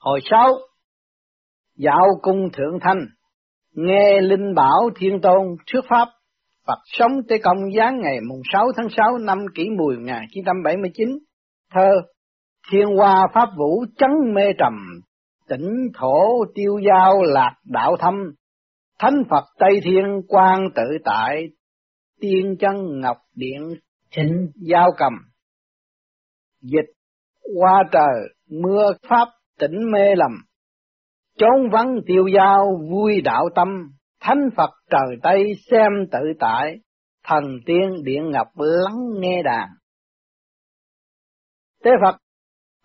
Hồi sau dạo cung thượng thanh, nghe linh bảo thiên tôn trước pháp, Phật sống tới công giáng ngày mùng 6 tháng 6 năm kỷ mùi 1979, thơ Thiên hoa pháp vũ chấn mê trầm, tỉnh thổ tiêu giao lạc đạo thâm, thánh Phật Tây Thiên quan tự tại, tiên chân ngọc điện thịnh giao cầm. Dịch qua trời mưa pháp tỉnh mê lầm, chốn vắng tiêu giao vui đạo tâm, thánh Phật trời Tây xem tự tại, thần tiên điện ngập lắng nghe đàn. Tế Phật,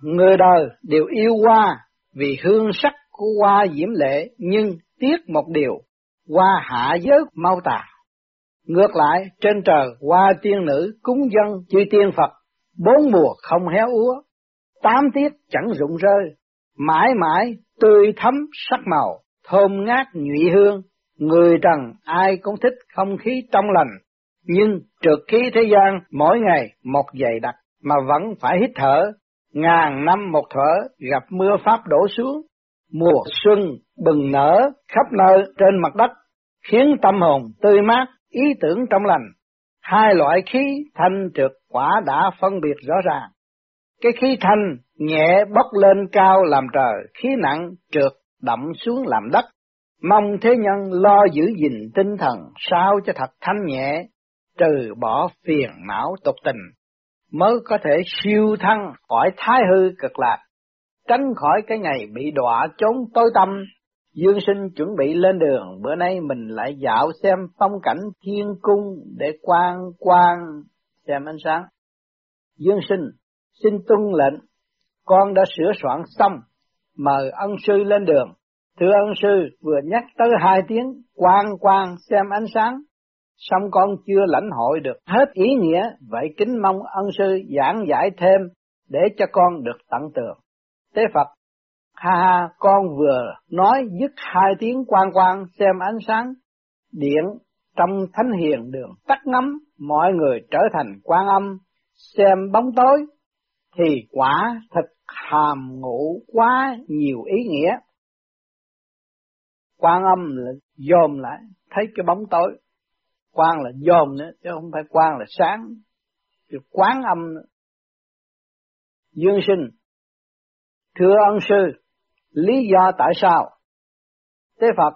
người đời đều yêu hoa vì hương sắc của hoa diễm lệ, nhưng tiếc một điều, hoa hạ giới mau tà. Ngược lại, trên trời hoa tiên nữ cúng dân chư tiên Phật, bốn mùa không héo úa, tám tiết chẳng rụng rơi, mãi mãi tươi thắm sắc màu, thơm ngát nhụy hương, người trần ai cũng thích không khí trong lành, nhưng trượt khí thế gian mỗi ngày một dày đặc mà vẫn phải hít thở, ngàn năm một thở gặp mưa pháp đổ xuống, mùa xuân bừng nở khắp nơi trên mặt đất, khiến tâm hồn tươi mát, ý tưởng trong lành. Hai loại khí thanh trượt quả đã phân biệt rõ ràng. Cái khí thanh nhẹ bốc lên cao làm trời, khí nặng trượt đậm xuống làm đất. Mong thế nhân lo giữ gìn tinh thần sao cho thật thanh nhẹ, trừ bỏ phiền não tục tình, mới có thể siêu thăng khỏi thái hư cực lạc, tránh khỏi cái ngày bị đọa trốn tối tâm. Dương sinh chuẩn bị lên đường, bữa nay mình lại dạo xem phong cảnh thiên cung để quan quan xem ánh sáng. Dương sinh xin tuân lệnh, con đã sửa soạn xong, mời ân sư lên đường. Thưa ân sư, vừa nhắc tới hai tiếng, quan quan xem ánh sáng, xong con chưa lãnh hội được hết ý nghĩa, vậy kính mong ân sư giảng giải thêm để cho con được tận tường. Tế Phật, ha ha, con vừa nói dứt hai tiếng quan quan xem ánh sáng, điện trong thánh hiền đường tắt ngắm, mọi người trở thành quan âm, xem bóng tối, thì quả thật hàm ngủ quá nhiều ý nghĩa. Quan âm là dòm lại, thấy cái bóng tối. Quan là dòm nữa, chứ không phải quan là sáng. Thì quán âm nữa. Dương sinh, thưa ân sư, lý do tại sao? Tế Phật,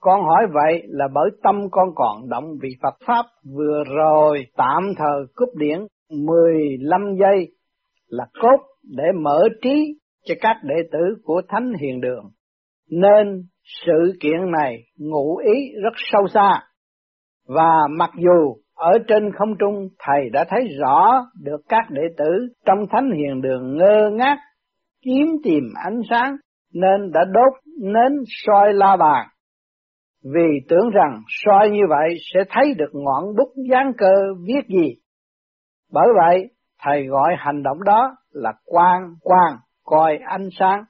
con hỏi vậy là bởi tâm con còn động vì Phật Pháp vừa rồi tạm thời cúp điển 15 giây là cốt để mở trí cho các đệ tử của Thánh Hiền Đường. Nên sự kiện này ngụ ý rất sâu xa. Và mặc dù ở trên không trung thầy đã thấy rõ được các đệ tử trong Thánh Hiền Đường ngơ ngác kiếm tìm ánh sáng nên đã đốt nến soi la bàn. Vì tưởng rằng soi như vậy sẽ thấy được ngọn bút gián cơ viết gì. Bởi vậy, thầy gọi hành động đó là quan quan coi ánh sáng.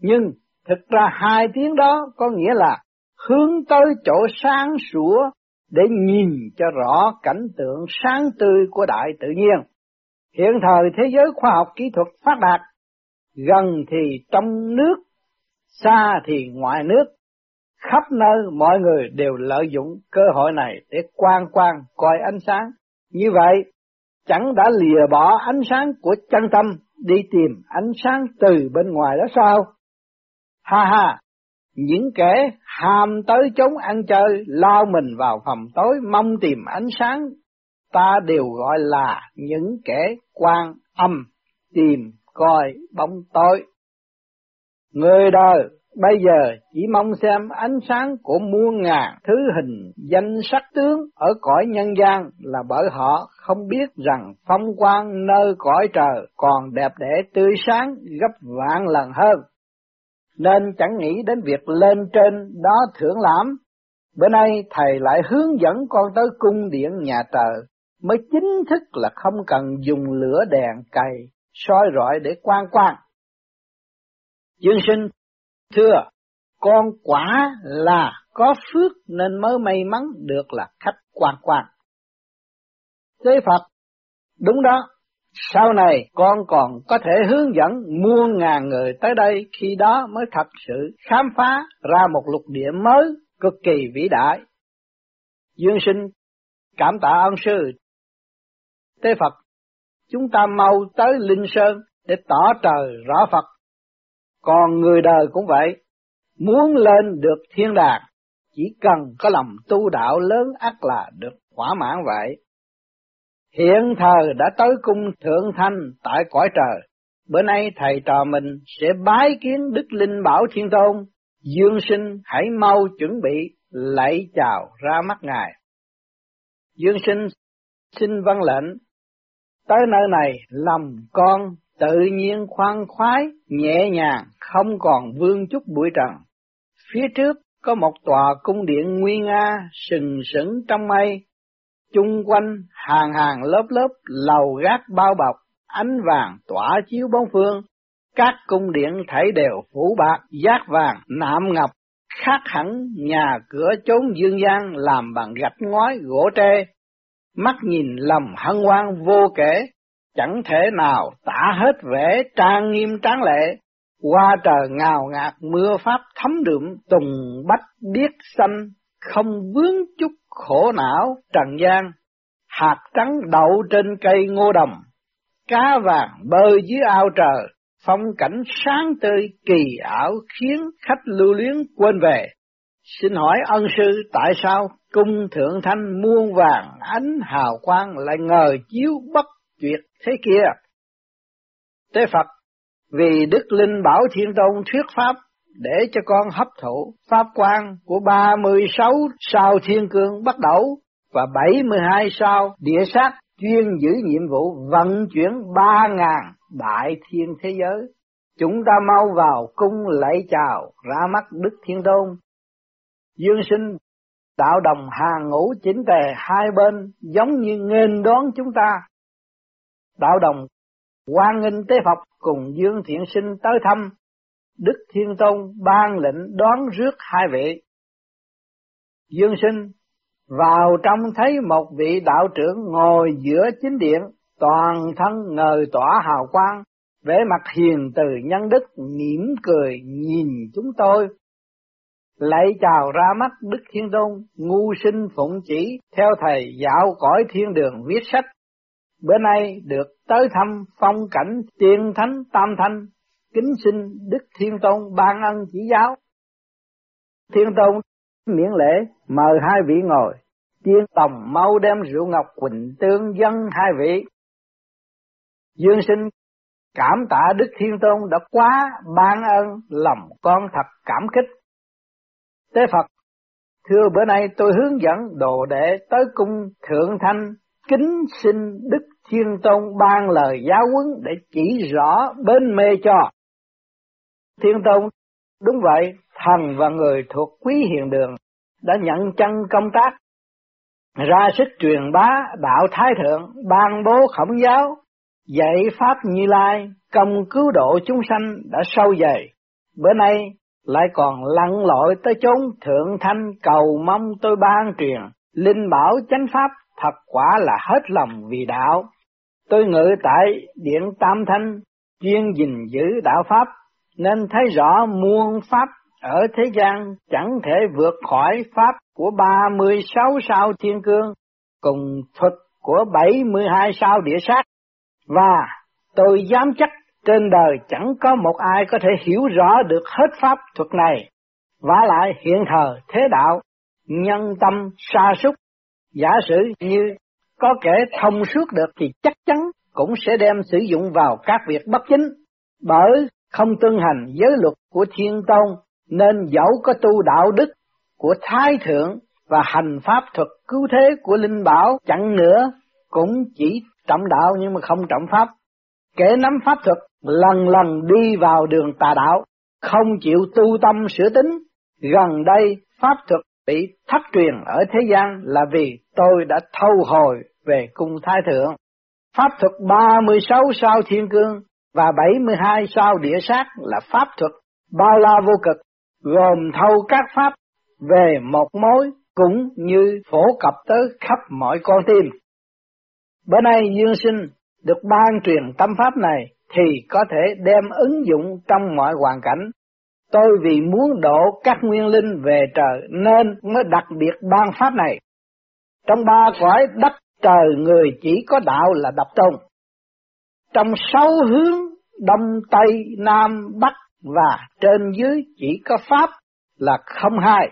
Nhưng thực ra hai tiếng đó có nghĩa là hướng tới chỗ sáng sủa để nhìn cho rõ cảnh tượng sáng tươi của đại tự nhiên. Hiện thời thế giới khoa học kỹ thuật phát đạt, gần thì trong nước, xa thì ngoài nước, khắp nơi mọi người đều lợi dụng cơ hội này để quan quan coi ánh sáng. Như vậy, chẳng đã lìa bỏ ánh sáng của chân tâm đi tìm ánh sáng từ bên ngoài đó sao? Ha ha, những kẻ ham tới chống ăn chơi, lao mình vào phòng tối mong tìm ánh sáng, ta đều gọi là những kẻ quan âm, tìm coi bóng tối. Người đời Bây giờ chỉ mong xem ánh sáng của muôn ngàn thứ hình danh sắc tướng ở cõi nhân gian là bởi họ không biết rằng phong quang nơi cõi trời còn đẹp đẽ tươi sáng gấp vạn lần hơn. Nên chẳng nghĩ đến việc lên trên đó thưởng lãm. Bữa nay thầy lại hướng dẫn con tới cung điện nhà trời, mới chính thức là không cần dùng lửa đèn cày, soi rọi để quan quan. Dương sinh Thưa, con quả là có phước nên mới may mắn được là khách quan quan. Thế Phật, đúng đó, Sau này con còn có thể hướng dẫn muôn ngàn người tới đây khi đó mới thật sự khám phá ra một lục địa mới cực kỳ vĩ đại. Dương sinh cảm tạ ơn sư. Tế Phật, chúng ta mau tới Linh Sơn để tỏ trời rõ Phật. Còn người đời cũng vậy, muốn lên được thiên đàng, chỉ cần có lòng tu đạo lớn ắt là được thỏa mãn vậy. Hiện thời đã tới cung thượng thanh tại cõi trời. Bữa nay thầy trò mình sẽ bái kiến Đức Linh Bảo Thiên Tôn. Dương sinh hãy mau chuẩn bị lạy chào ra mắt Ngài. Dương sinh xin vâng lệnh. Tới nơi này lòng con tự nhiên khoan khoái, nhẹ nhàng, không còn vương chút bụi trần. Phía trước có một tòa cung điện nguy nga, sừng sững trong mây, chung quanh hàng hàng lớp lớp lầu gác bao bọc, ánh vàng tỏa chiếu bốn phương, các cung điện thảy đều phủ bạc, giác vàng, nạm ngọc, khác hẳn nhà cửa chốn dương gian làm bằng gạch ngói gỗ tre. Mắt nhìn lầm hân hoan vô kể, chẳng thể nào tả hết vẻ trang nghiêm tráng lệ, qua trời ngào ngạt mưa pháp thấm đượm tùng bách biết xanh, không vướng chút khổ não trần gian, hạt trắng đậu trên cây ngô đồng, cá vàng bơi dưới ao trời, phong cảnh sáng tươi kỳ ảo khiến khách lưu luyến quên về. Xin hỏi ân sư tại sao cung thượng thanh muôn vàng ánh hào quang lại ngờ chiếu bất tuyệt thế kia? Tế Phật, vì Đức Linh Bảo Thiên Tôn thuyết pháp để cho con hấp thụ pháp quan của 36 sao thiên cương bắt đầu và 72 sao địa sát chuyên giữ nhiệm vụ vận chuyển 3.000 đại thiên thế giới. Chúng ta mau vào cung lạy chào ra mắt Đức Thiên Tôn. Dương sinh, đạo đồng hàng ngũ chính tề hai bên giống như nghênh đón chúng ta. Đạo đồng quan nghênh tế Phật cùng Dương Thiện Sinh tới thăm Đức Thiên Tôn ban lệnh đón rước hai vị. Dương sinh vào trong thấy một vị đạo trưởng ngồi giữa chính điện, toàn thân ngời tỏa hào quang, vẻ mặt hiền từ nhân đức, mỉm cười nhìn chúng tôi. Lạy chào ra mắt Đức Thiên Tôn, ngu sinh phụng chỉ, theo thầy dạo cõi thiên đường viết sách. Bữa nay được tới thăm phong cảnh tiên thánh tam thanh, kính xin Đức Thiên Tôn ban ân chỉ giáo. Thiên Tôn miễn lễ mời hai vị ngồi, tiên tòng mau đem rượu ngọc quỳnh tương dân hai vị. Dương sinh cảm tạ Đức Thiên Tôn đã quá ban ân lòng con thật cảm kích. Tế Phật, thưa bữa nay tôi hướng dẫn đồ đệ tới cung Thượng Thanh kính xin Đức Thiên Tôn ban lời giáo huấn để chỉ rõ bên mê cho. Thiên Tôn, đúng vậy, thần và người thuộc quý hiền đường đã nhận chân công tác, ra sức truyền bá đạo Thái Thượng, ban bố khổng giáo, dạy Pháp Như Lai, công cứu độ chúng sanh đã sâu dày. Bữa nay lại còn lặn lội tới chốn thượng thanh cầu mong tôi ban truyền, linh bảo chánh pháp thật quả là hết lòng vì đạo. Tôi ngự tại điện Tam Thanh, chuyên gìn giữ đạo Pháp, nên thấy rõ muôn Pháp ở thế gian chẳng thể vượt khỏi Pháp của 36 sao thiên cương, cùng thuật của 72 sao địa sát. Và tôi dám chắc trên đời chẳng có một ai có thể hiểu rõ được hết Pháp thuật này. Và lại hiện thời thế đạo, nhân tâm sa sút giả sử như có kẻ thông suốt được thì chắc chắn cũng sẽ đem sử dụng vào các việc bất chính, bởi không tuân hành giới luật của thiên tôn nên dẫu có tu đạo đức của thái thượng và hành pháp thuật cứu thế của linh bảo chẳng nữa cũng chỉ trọng đạo nhưng mà không trọng pháp. Kẻ nắm pháp thuật lần lần đi vào đường tà đạo, không chịu tu tâm sửa tính. Gần đây pháp thuật bị thất truyền ở thế gian là vì tôi đã thâu hồi về cung thái thượng. Pháp thuật 36 sao thiên cương và 72 sao địa sát là pháp thuật bao la vô cực, gồm thâu các pháp về một mối cũng như phổ cập tới khắp mọi con tim. Bữa nay Dương Sinh được ban truyền tâm pháp này thì có thể đem ứng dụng trong mọi hoàn cảnh. Tôi vì muốn độ các nguyên linh về trời nên mới đặc biệt ban pháp này. Trong ba cõi đất trời người chỉ có đạo là đập tôn. Trong sáu hướng đông tây nam bắc và trên dưới chỉ có pháp là không hai.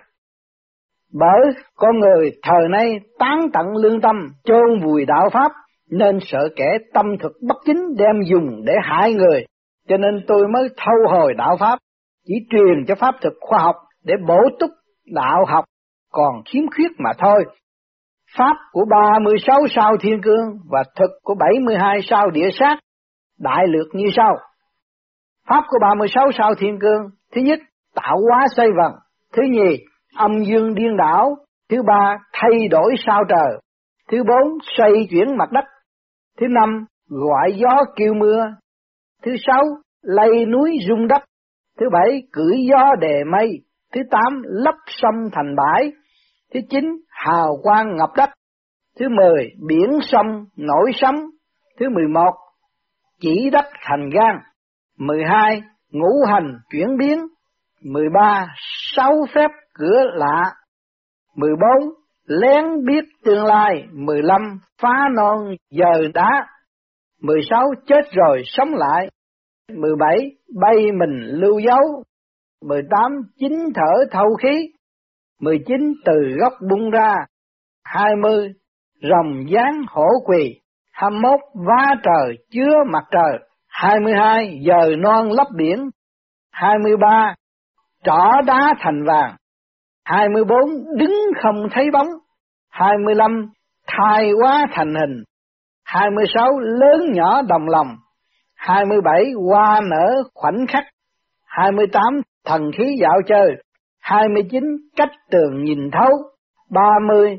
Bởi con người thời nay tán tận lương tâm, chôn vùi đạo pháp, nên sợ kẻ tâm thực bất chính đem dùng để hại người, cho nên tôi mới thâu hồi đạo pháp, chỉ truyền cho pháp thực khoa học để bổ túc đạo học còn khiếm khuyết mà thôi. Pháp của 36 sao thiên cương và thực của 72 sao địa sát đại lược như sau. Pháp của 36 sao thiên cương, thứ nhất, tạo hóa xây vần, thứ nhì, âm dương điên đảo, thứ ba, thay đổi sao trời, thứ bốn, xoay chuyển mặt đất, thứ năm, gọi gió kêu mưa, thứ sáu, lay núi rung đất, thứ bảy, cưỡi gió đề mây, thứ tám, lấp sông thành bãi, thứ chín, hào quang ngập đất, thứ mười, biển sông nổi sóng, thứ mười một, chỉ đất thành gan, mười hai, ngũ hành chuyển biến, mười ba, sáu phép cửa lạ, mười bốn, lén biết tương lai, mười lăm, phá non giờ đá, mười sáu, chết rồi sống lại, mười bảy, bay mình lưu dấu, mười tám, chính thở thâu khí, mười chín, từ gốc bung ra, hai mươi, rồng dáng hổ quỳ, hai mốt, vá trời chứa mặt trời, hai mươi hai, giờ non lấp biển, hai mươi ba, trỏ đá thành vàng, 24 đứng không thấy bóng, 25 thai quá thành hình, 26 lớn nhỏ đồng lòng, 27 hoa nở khoảnh khắc, 28 thần khí dạo chơi, 29 cách tường nhìn thấu, 30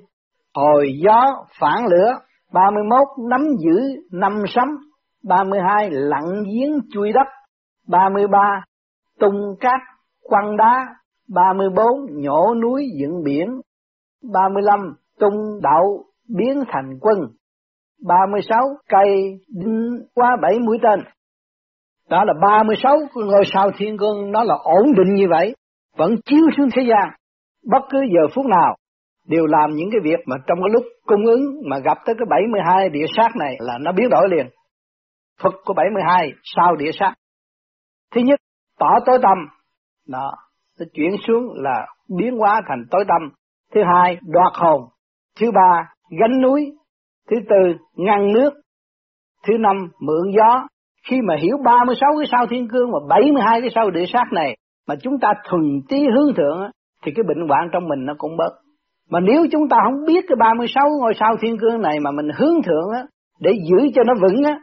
hồi gió phản lửa, 31 nắm giữ năm sấm, 32 lặng giếng chui đất, 33 tung cát quăng đá, 34 nhổ núi dựng biển, 35 tung đậu biến thành quân, 36 cây đinh qua bảy mũi tên. Đó là 36 ngôi sao thiên cương nó là ổn định như vậy, vẫn chiếu xuống thế gian, bất cứ giờ phút nào đều làm những cái việc mà trong cái lúc cung ứng mà gặp tới cái 72 địa sát này là nó biến đổi liền. Phật của 72 sao địa sát. Thứ nhất, tỏ tối tâm, đó, nó chuyển xuống là biến hóa thành tối tâm. Thứ hai, đoạt hồn. Thứ ba, gánh núi. Thứ tư, ngăn nước. Thứ năm, mượn gió. Khi mà hiểu 36 cái sao thiên cương và 72 cái sao địa sát này mà chúng ta thuần tí hướng thượng thì cái bệnh hoạn trong mình nó cũng bớt. Mà nếu chúng ta không biết cái 36 ngôi sao thiên cương này mà mình hướng thượng á, để giữ cho nó vững á,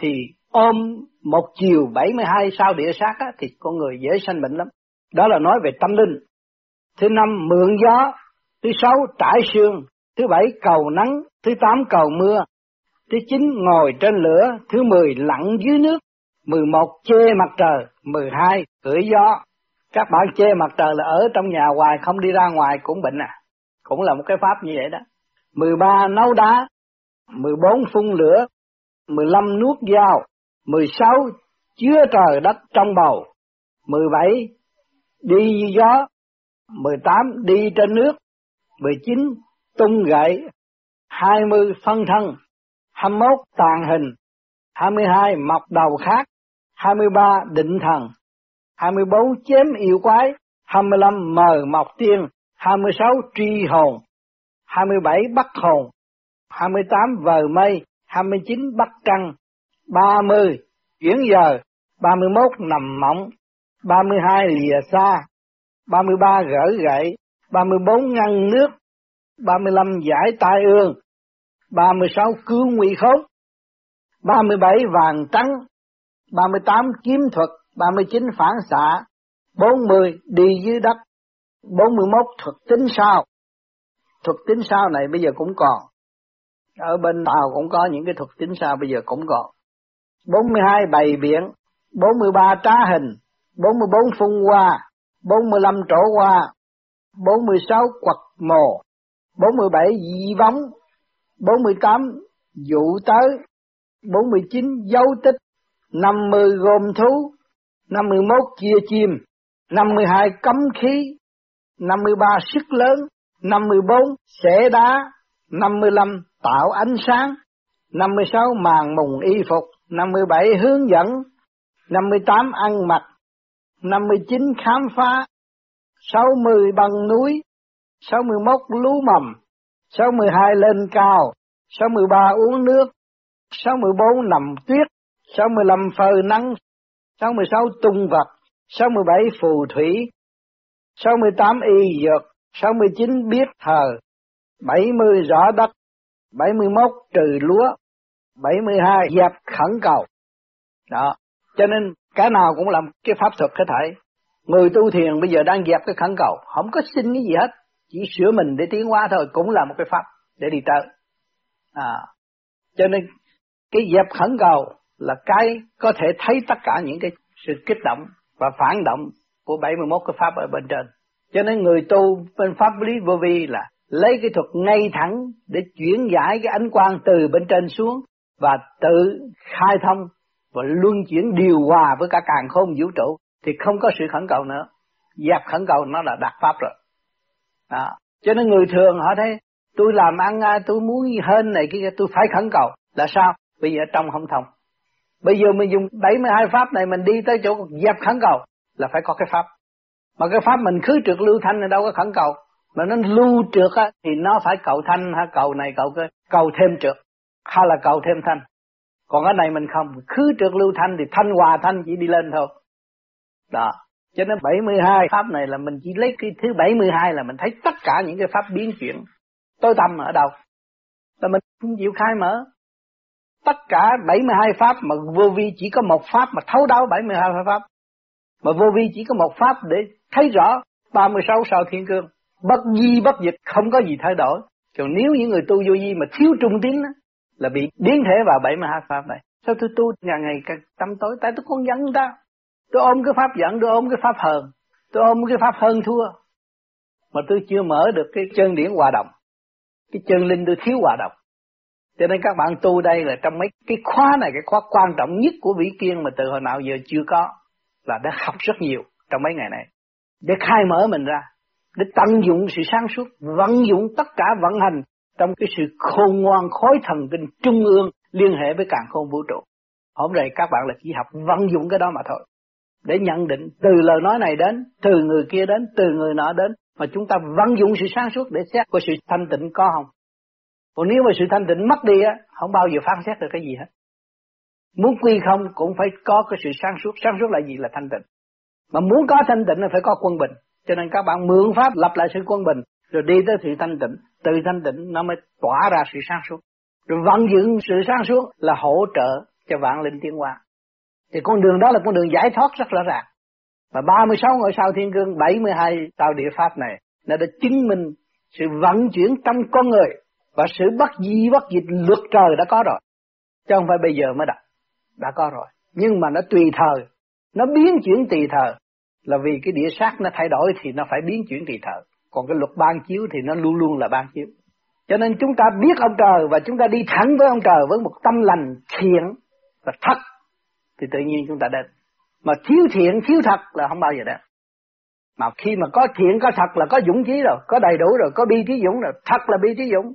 thì ôm một chiều 72 sao địa sát á, thì con người dễ sanh bệnh lắm. Đó là nói về tâm linh. Thứ năm mượn gió, thứ sáu trải sương, thứ bảy cầu nắng, thứ tám cầu mưa, thứ chín ngồi trên lửa, thứ mười lặn dưới nước, mười một chê mặt trời, mười hai cưỡi gió. Các bạn chê mặt trời là ở trong nhà hoài không đi ra ngoài cũng bệnh à, cũng là một cái pháp như vậy đó. Mười ba nấu đá, mười bốn phun lửa, mười lăm nuốt dao, mười sáu chứa trời đất trong bầu, mười bảy đi như gió, 18 đi trên nước, 19 tung gậy, 20 phân thân, 21 tàn hình, 22 mọc đầu khác, 23 định thần, 24 chém yêu quái, 25 mờ mọc tiên, 26 tri hồn, 27 bắt hồn, 28 vờ mây, 29 bắt trăng, 30 chuyển giờ, 31 nằm mộng, 32 lìa xa, 33 gỡ gậy, 34 ngăn nước, 35 giải tai ương, 36 cứu nguy khốn, 37 vàng trắng, 38 kiếm thuật, 39 phản xạ, 40 đi dưới đất, 41 thuật tính sao. Thuật tính sao này bây giờ cũng còn. Ở bên Tàu cũng có những cái thuật tính sao bây giờ cũng còn. 42 bày biển, 43 trá hình, 44 phun hoa, 45 trổ hoa, 46 quật mồ, 47 dị vóng, 48 dụ tới, 49 dấu tích, 50 gồm thú, 51 chia chim, 52 cấm khí, 53 sức lớn, 54 xẻ đá, 55 tạo ánh sáng, 56 màn mùng y phục, 57 hướng dẫn, 58 ăn mặc, 59 khám phá, 60 băng núi, 61 lú mầm, 62 lên cao, 63 uống nước, 64 nằm tuyết, 65 phơi nắng, 66 tung vật, 67 phù thủy, 68 y dược, 69 biết thờ, 70 rõ đất, 71 trừ lúa, 72 dẹp khẩn cầu. Đó, cho nên cái nào cũng làm cái pháp thuật cái thể. Người tu thiền bây giờ đang dẹp cái khẩn cầu, không có xin cái gì hết, chỉ sửa mình để tiến hóa thôi, cũng là một cái pháp để đi tới. À, cho nên cái dẹp khẩn cầu là cái có thể thấy tất cả những cái sự kích động và phản động của 71 cái pháp ở bên trên. Cho nên người tu bên pháp lý vô vi là lấy cái thuật ngay thẳng để chuyển giải cái ánh quang từ bên trên xuống và tự khai thông và luân chuyển điều hòa với cả càng khôn vũ trụ thì không có sự khẩn cầu nữa. Dẹp khẩn cầu nó là đạt pháp rồi. Đó. Cho nên người thường họ thấy tôi làm ăn à, tôi muốn hơn này kia tôi phải khẩn cầu là sao? Bây giờ trong không thông. Bây giờ mình dùng 72 pháp này mình đi tới chỗ dẹp khẩn cầu là phải có cái pháp. Mà cái pháp mình khứ trượt lưu thanh là đâu có khẩn cầu. Mà nó lưu trượt á, thì nó phải cầu thanh hay cầu này cầu cái cầu thêm trượt hay là cầu thêm thanh. Còn cái này mình không, khứ trượt lưu thanh thì thanh hòa thanh chỉ đi lên thôi. Đó. Cho nên 72 pháp này là mình chỉ lấy cái thứ 72 là mình thấy tất cả những cái pháp biến chuyển tối tâm ở đâu. Là mình không chịu khai mở. Tất cả 72 pháp mà vô vi chỉ có một pháp mà thấu đáo 72 pháp. Mà vô vi chỉ có một pháp để thấy rõ 36 sao thiên cương. Bất di, bất dịch, không có gì thay đổi. Còn nếu những người tu vô vi mà thiếu trung tín là bị biến thể vào 72 pháp này. Sao tôi tu ngày ngày càng tâm tối? Tại tôi con dẫn ta. Tôi ôm cái pháp giận, tôi ôm cái pháp hờn. Tôi ôm cái pháp hơn thua. Mà tôi chưa mở được cái chân điển hòa đồng. Cái chân linh tôi thiếu hòa đồng. Cho nên các bạn tu đây là trong mấy cái khóa này, cái khóa quan trọng nhất của vĩ kiên mà từ hồi nào giờ chưa có. Là đã học rất nhiều trong mấy ngày này. Để khai mở mình ra. Để tận dụng sự sáng suốt, vận dụng tất cả vận hành trong cái sự khôn ngoan khối thần kinh trung ương liên hệ với càng khôn vũ trụ. Hôm nay các bạn là chỉ học vận dụng cái đó mà thôi. Để nhận định từ lời nói này đến, từ người kia đến, từ người nọ đến, mà chúng ta vận dụng sự sáng suốt để xét có sự thanh tịnh có không. Còn nếu mà sự thanh tịnh mất đi á, không bao giờ phán xét được cái gì hết. Muốn quy không cũng phải có cái sự sáng suốt. Sáng suốt là gì? Là thanh tịnh. Mà muốn có thanh tịnh là phải có quân bình. Cho nên các bạn mượn pháp lập lại sự quân bình, rồi đi tới sự thanh tịnh. Từ thanh tịnh nó mới tỏa ra sự sáng suốt. Rồi vận dụng sự sáng suốt là hỗ trợ cho vạn linh tiến hóa. Thì con đường đó là con đường giải thoát rất rõ ràng. Và 36 ngôi sao thiên cương, 72 sao địa pháp này, nó đã chứng minh sự vận chuyển trong con người và sự bất di bất dịch luật trời đã có rồi. Chứ không phải bây giờ mới đặt. Đã có rồi. Nhưng mà nó tùy thời. Nó biến chuyển tùy thời. Là vì cái địa sát nó thay đổi thì nó phải biến chuyển tùy thời. Còn cái luật ban chiếu thì nó luôn luôn là ban chiếu. Cho nên chúng ta biết ông trời và chúng ta đi thẳng với ông trời với một tâm lành thiện và thật thì tự nhiên chúng ta đến. Mà thiếu thiện, thiếu thật là không bao giờ đến. Mà khi mà có thiện, có thật là có dũng khí rồi, có đầy đủ rồi, có bi trí dũng rồi, thật là bi trí dũng.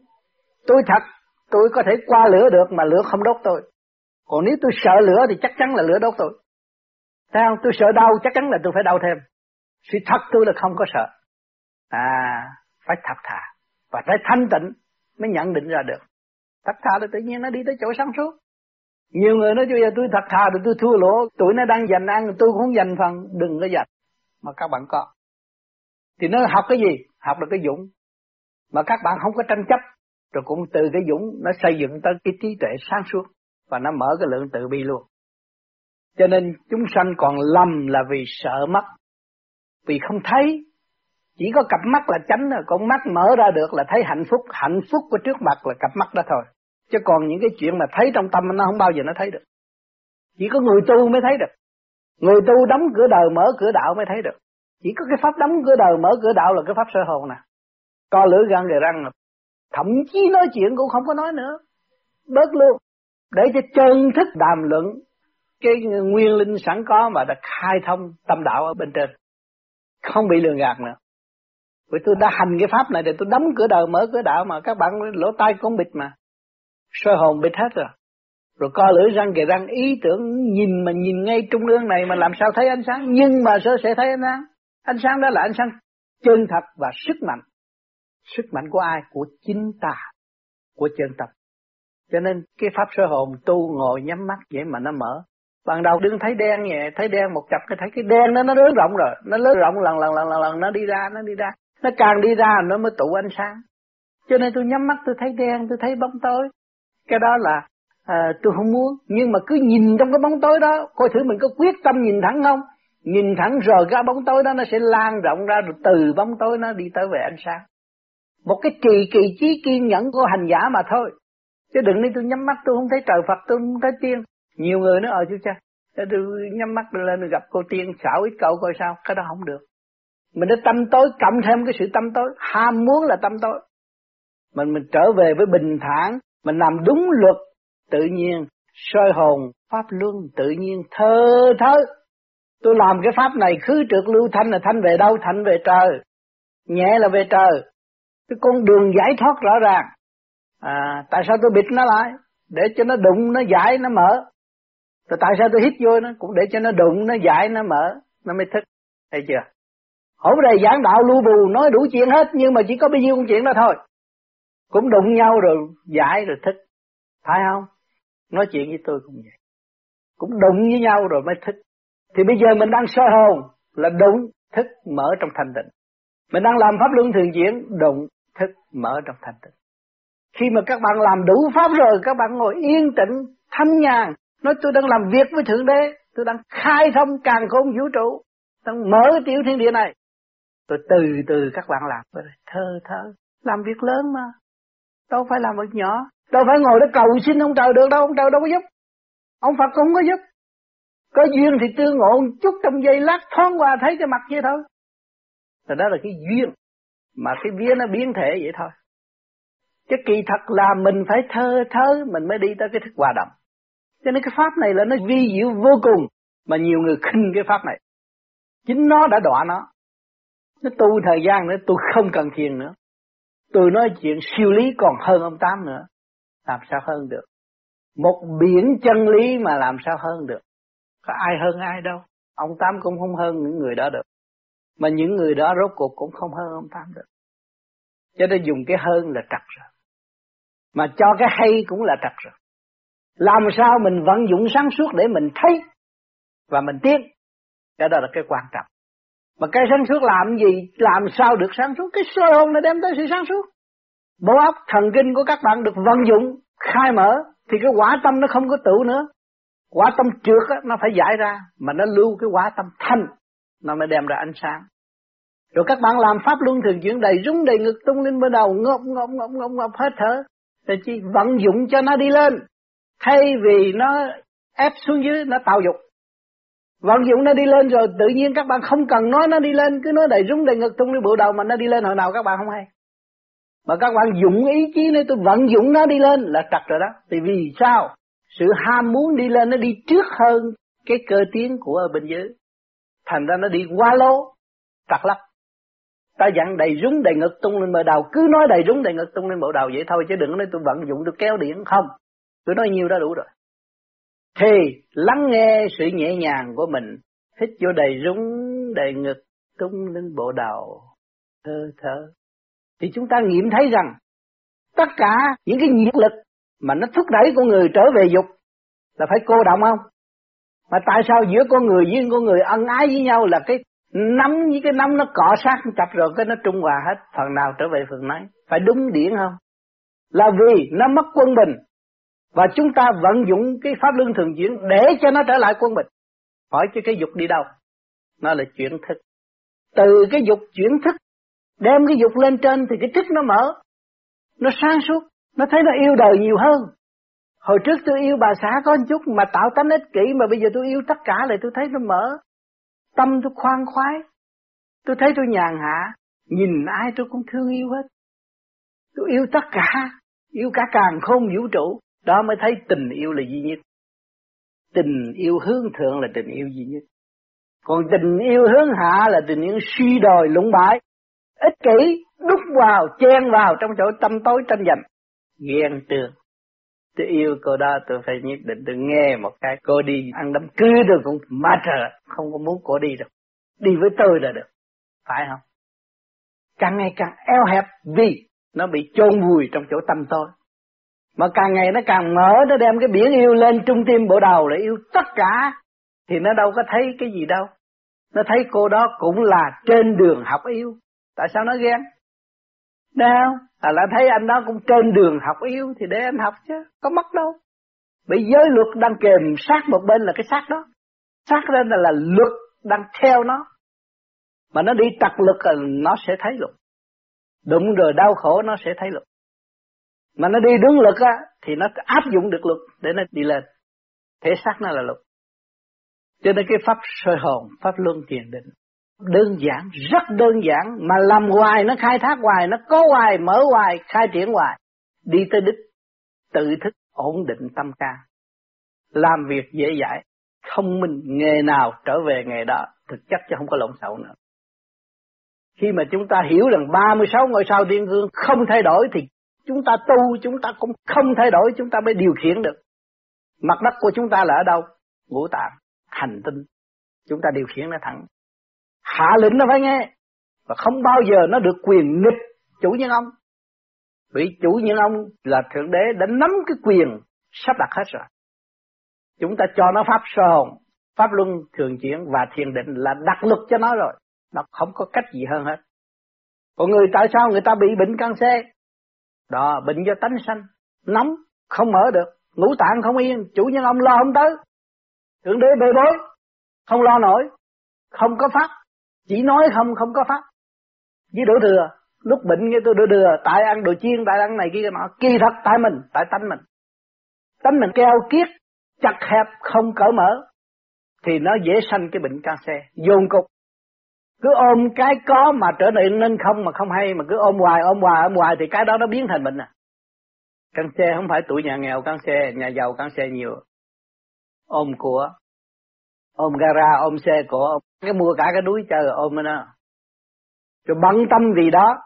Tôi thật, tôi có thể qua lửa được mà lửa không đốt tôi. Còn nếu tôi sợ lửa thì chắc chắn là lửa đốt tôi. Thấy không? Tôi sợ đau chắc chắn là tôi phải đau thêm. Sự thật tôi là không có sợ. À, phải thật thà. Và phải thanh tịnh mới nhận định ra được. Thật thà là tự nhiên nó đi tới chỗ sáng suốt. Nhiều người nói bây giờ tôi thật thà rồi tôi thua lỗ, tụi nó đang giành ăn, tôi cũng không phần, đừng có giành, Mà các bạn có. Thì nó học cái gì? Học được cái dũng. Mà các bạn không có tranh chấp, rồi cũng từ cái dũng nó xây dựng tới cái trí tuệ sáng suốt và nó mở cái lượng tự bi luôn. Cho nên chúng sanh còn lầm là vì sợ mất, vì không thấy. Chỉ có cặp mắt là tránh rồi, con mắt mở ra được là thấy hạnh phúc, hạnh phúc của trước mặt là cặp mắt đó thôi. Chứ còn những cái chuyện mà thấy trong tâm nó không bao giờ nó thấy được. Chỉ có người tu mới thấy được. Người tu đóng cửa đời mở cửa đạo mới thấy được. Chỉ có cái pháp đóng cửa đời mở cửa đạo là cái pháp sơ hồn nè. Co lưỡi gan gầy răng thậm chí nói chuyện cũng không có nói nữa. Bớt luôn. để cho chân thức đàm luận, cái nguyên linh sẵn có mà đã khai thông tâm đạo ở bên trên không bị lừa gạt nữa vì tôi đã hành cái pháp này thì tôi đóng cửa đời mở cửa đạo mà các bạn lỗ tai cũng bịt mà soi hồn bịt hết à? rồi rồi co lưỡi răng kề răng ý tưởng nhìn mà nhìn ngay trung ương này mà làm sao thấy ánh sáng? Nhưng mà sơ sẽ thấy ánh sáng? Ánh sáng đó là ánh sáng chân thật và sức mạnh. Sức mạnh của ai? Của chính ta, của chân tập cho nên cái pháp sơ hồn tu ngồi nhắm mắt vậy mà nó mở. Ban đầu đứng thấy đen nhẹ, thấy đen một chập cái thấy cái đen đó, nó lớn rộng rồi. Nó lớn rộng lần lần lần lần lần, nó đi ra, nó đi ra. Nó càng đi ra nó mới tụ ánh sáng. Cho nên tôi nhắm mắt, tôi thấy đen, tôi thấy bóng tối cái đó là à, tôi không muốn. Nhưng mà cứ nhìn trong cái bóng tối đó coi thử mình có quyết tâm nhìn thẳng không? Nhìn thẳng rồi cái bóng tối đó nó sẽ lan rộng ra rồi từ bóng tối nó đi tới về ánh sáng. Một cái kỳ kỳ trí kiên nhẫn của hành giả mà thôi. Chứ đừng đi tôi nhắm mắt tôi không thấy trời Phật tôi không thấy tiên. Nhiều người nó ở ờ, chú cha tôi nhắm mắt lên gặp cô tiên xảo ít cậu coi sao. Cái đó không được. Mình đã tâm tối cộng thêm cái sự tâm tối. Ham muốn là tâm tối. Mình mình trở về với bình thản mình làm đúng luật, tự nhiên soi hồn, pháp luân, tự nhiên thơ thớ. Tôi làm cái pháp này, khứ trượt lưu thanh là thanh về đâu? Thanh về trời. Nhẹ là về trời. Cái con đường giải thoát rõ ràng. À tại sao tôi bịt nó lại? Để cho nó đụng, nó giải, nó mở. Rồi tại sao tôi hít vô nó? Cũng để cho nó đụng, nó giải, nó mở. Nó mới thức. Thấy chưa? Hôm đây giảng đạo lưu bù, nói đủ chuyện hết, nhưng mà chỉ có bao nhiêu con chuyện đó thôi. Cũng đụng nhau rồi giải rồi thích. Phải không? Nói chuyện với tôi cũng vậy. Cũng đụng với nhau rồi mới thích. Thì bây giờ mình đang soi hồn là đụng, thức, mở trong thanh tịnh. Mình đang làm pháp luân thường chuyển, đụng, thức, mở trong thanh tịnh. Khi mà các bạn làm đủ pháp rồi, các bạn ngồi yên tĩnh, thanh nhàn, nói tôi đang làm việc với Thượng Đế, tôi đang khai thông càng khôn vũ trụ, đang mở tiểu thiên địa này. Rồi từ từ các bạn làm, thơ thơ, làm việc lớn mà, đâu phải làm việc nhỏ, đâu phải ngồi đó cầu xin ông trời được đâu, ông trời đâu có giúp. Ông Phật cũng có giúp. Có duyên thì tương ngộ một chút trong giây lát thoáng qua thấy cái mặt vậy thôi. Rồi đó là cái duyên, mà cái vía nó biến thể vậy thôi. Cái kỳ thật là mình phải thơ thơ mình mới đi tới cái thức hòa đồng. Cho nên cái pháp này là nó vi diệu vô cùng mà nhiều người khinh cái pháp này. Chính nó đã đọa nó. Nó tu thời gian nữa tôi không cần thiền nữa. Tôi nói chuyện siêu lý còn hơn ông Tám nữa. Làm sao hơn được? Một biển chân lý mà làm sao hơn được? Có ai hơn ai đâu. Ông Tám cũng không hơn những người đó được. Mà những người đó rốt cuộc cũng không hơn ông Tám được. Cho nên dùng cái hơn là trật rồi. Mà cho cái hay cũng là trật rồi. Làm sao mình vận dụng sáng suốt để mình thấy và mình tiến. Cái đó là cái quan trọng. Mà cái sáng suốt làm gì? Làm sao được sáng suốt? Cái sơ hồn nó đem tới sự sáng suốt. Bộ óc thần kinh của các bạn được vận dụng, khai mở, thì cái quả tâm nó không có tụ nữa. Quả tâm trượt á, nó phải giải ra, mà nó lưu cái quả tâm thanh, nó mới đem ra ánh sáng. Rồi các bạn làm pháp luân thường chuyển đầy rúng đầy ngực tung lên bên đầu, ngộp ngộp ngộp ngộp ngộp hết thở. Rồi chỉ vận dụng cho nó đi lên. Thay vì nó ép xuống dưới, nó tạo dục. Vận dụng nó đi lên rồi tự nhiên các bạn không cần nói nó đi lên, cứ nói đầy rúng đầy ngực tung lên bộ đầu mà nó đi lên hồi nào các bạn không hay. Mà các bạn dụng ý chí này tôi vận dụng nó đi lên là trật rồi đó. Thì vì sao? Sự ham muốn đi lên nó đi trước hơn cái cơ tiến của ở bên dưới. Thành ra nó đi qua lố, trật lắm. Ta dặn đầy rúng đầy ngực tung lên bờ đầu, cứ nói đầy rúng đầy ngực tung lên bộ đầu vậy thôi chứ đừng nói tôi vận dụng tôi kéo điện không. Tôi nói nhiều đã đủ rồi. Thì lắng nghe sự nhẹ nhàng của mình, hít vô đầy rúng đầy ngực tung lên bộ đầu, thơ thơ. Thì chúng ta nghiệm thấy rằng tất cả những cái nhiệt lực mà nó thúc đẩy con người trở về dục là phải cô động không? Mà tại sao giữa con người với con người ân ái với nhau là cái nắm với cái nắm nó cọ sát chặt rồi cái nó trung hòa hết, phần nào trở về phần nấy. Phải đúng điển không? Là vì nó mất quân bình và chúng ta vận dụng cái pháp luân thường chuyển để cho nó trở lại quân bình. Hỏi cho cái dục đi đâu? Nó là chuyển thức. Từ cái dục chuyển thức, đem cái dục lên trên thì cái thức nó mở. Nó sáng suốt, nó thấy nó yêu đời nhiều hơn. Hồi trước tôi yêu bà xã có một chút mà tạo tánh ích kỷ mà bây giờ tôi yêu tất cả lại tôi thấy nó mở. Tâm tôi khoan khoái. Tôi thấy tôi nhàn hạ. Nhìn ai tôi cũng thương yêu hết. Tôi yêu tất cả. Yêu cả càng không vũ trụ đó mới thấy tình yêu là duy nhất. Tình yêu hướng thượng là tình yêu duy nhất. Còn tình yêu hướng hạ là tình yêu suy đồi lũng bãi. Ích kỷ, đúc vào, chen vào trong chỗ tâm tối tranh giành. Ghen tường tôi yêu cô đó, tôi phải nhất định tôi nghe một cái. Cô đi ăn đám cưới tôi cũng má trời không có muốn cô đi đâu. Đi với tôi là được. Phải không? Càng ngày càng eo hẹp vì nó bị chôn vùi trong chỗ tâm tôi mà càng ngày nó càng mở nó đem cái biển yêu lên trung tim bộ đầu để yêu tất cả thì nó đâu có thấy cái gì đâu. Nó thấy cô đó cũng là trên đường học yêu. Tại sao nó ghen? Đâu à là thấy anh đó cũng trên đường học yêu thì để anh học chứ có mất đâu. Bị giới luật đang kèm sát một bên là cái xác đó. Sát lên là, là luật đang theo nó. Mà nó đi trật lực là nó sẽ thấy luật. Đụng rồi đau khổ nó sẽ thấy luật mà nó đi đúng lực á, thì nó áp dụng được luật để nó đi lên. Thể xác nó là luật. Cho nên cái pháp soi hồn, pháp luân thiền định, đơn giản, rất đơn giản, mà làm hoài, nó khai thác hoài, nó có hoài, mở hoài, khai triển hoài, đi tới đích, tự thức, ổn định tâm can. Làm việc dễ dãi, thông minh, nghề nào trở về nghề đó, thực chất chứ không có lộn xộn nữa. Khi mà chúng ta hiểu rằng 36 ngôi sao thiên cương không thay đổi thì chúng ta tu, chúng ta cũng không thay đổi, chúng ta mới điều khiển được. Mặt đất của chúng ta là ở đâu? Ngũ tạng, hành tinh. Chúng ta điều khiển nó thẳng. Hạ lệnh nó phải nghe. Và không bao giờ nó được quyền nghịch chủ nhân ông. Vì chủ nhân ông là thượng đế đã nắm cái quyền sắp đặt hết rồi. Chúng ta cho nó pháp sơ hồn, pháp luân thường chuyển và thiền định là đặt lực cho nó rồi. Nó không có cách gì hơn hết. Còn người tại sao người ta bị bệnh căng xe đó, bệnh do tánh sanh. Nóng, không mở được. Ngũ tạng không yên. Chủ nhân ông lo không tới. Thượng đế bê bối, không lo nổi. Không có pháp. Chỉ nói không không có pháp. Với đổ thừa, lúc bệnh nghe tôi đổ thừa, tại ăn đồ chiên, tại ăn này kia nọ, kỳ thật tại mình, tại tánh mình. Tánh mình keo kiết, chặt hẹp, không cởi mở, thì nó dễ sanh cái bệnh cancer, dồn cục cứ ôm cái có mà trở nên nên không mà không hay, mà cứ ôm hoài ôm hoài ôm hoài thì cái đó nó biến thành bệnh à. Căn xe không phải tuổi nhà nghèo, căn xe nhà giàu, căn xe nhiều. Ôm của, ôm gara, ôm xe của cái mua cả cái núi chờ ôm nó. Rồi bận tâm gì đó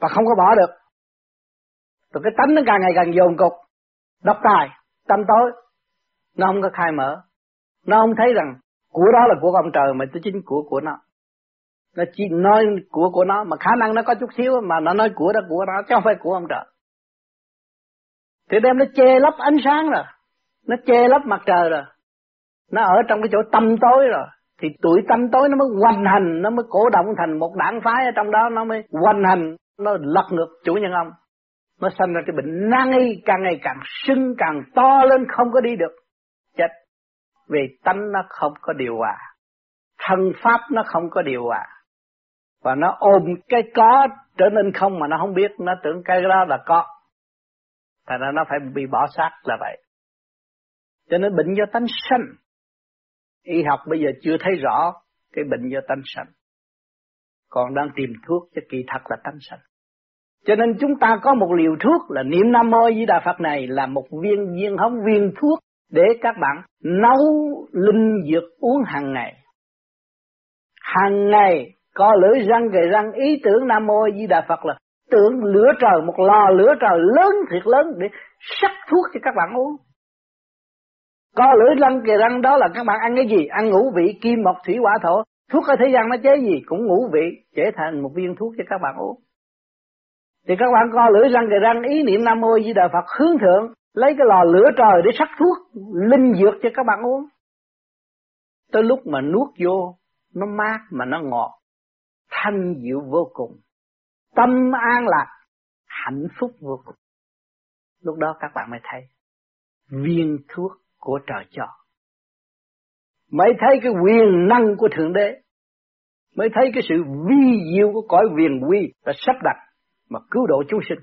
và không có bỏ được. Rồi cái tánh nó càng ngày càng dồn cục. Độc tài, tâm tối, nó không có khai mở. Nó không thấy rằng của đó là của ông trời mà tôi chính của của nó nó chỉ nói của của nó, mà khả năng nó có chút xíu mà nó nói của đó, của nó chứ không phải của ông trời. Thì đem nó che lấp ánh sáng rồi. Nó che lấp mặt trời rồi. Nó ở trong cái chỗ tâm tối rồi. Thì tuổi tâm tối nó mới hoành hành, nó mới cổ động thành một đảng phái ở trong đó, nó mới hoành hành, nó lật ngược chủ nhân ông. Nó sinh ra cái bệnh nan y càng ngày càng sưng, càng to lên, không có đi được. Chết. Vì tánh nó không có điều hòa. Thân pháp nó không có điều hòa và nó ôm cái có trở nên không mà nó không biết. Nó tưởng cái đó là có. Thành ra nó phải bị bỏ xác là vậy. Cho nên bệnh do tánh sanh. Y học bây giờ chưa thấy rõ cái bệnh do tánh sanh. Còn đang tìm thuốc cho kỳ thật là tánh sanh. Cho nên chúng ta có một liều thuốc là niệm Nam Mô Di Đà Phật này là một viên viên hóng viên thuốc để các bạn nấu linh dược uống hàng ngày. Hàng ngày có lưỡi răng gầy răng, ý tưởng Nam Mô Di Đà Phật là tưởng lửa trời, một lò lửa trời lớn, thiệt lớn để sắc thuốc cho các bạn uống. Có lưỡi răng gầy răng, đó là các bạn ăn cái gì? Ăn ngũ vị kim, mộc, thủy, hỏa, thổ. Thuốc ở thế gian nó chế gì? Cũng ngũ vị, chế thành một viên thuốc cho các bạn uống. Thì các bạn co lưỡi răng gầy răng, ý niệm Nam Mô Di Đà Phật hướng thượng, lấy cái lò lửa trời để sắc thuốc, linh dược cho các bạn uống. Tới lúc mà nuốt vô, nó mát mà nó ngọt thanh diệu vô cùng. Tâm an lạc, hạnh phúc vô cùng. Lúc đó các bạn mới thấy, viên thuốc của trời cho mới thấy cái quyền năng của thượng đế. Mới thấy cái sự vi diệu của cõi viền quy đã sắp đặt mà cứu độ chúng sinh.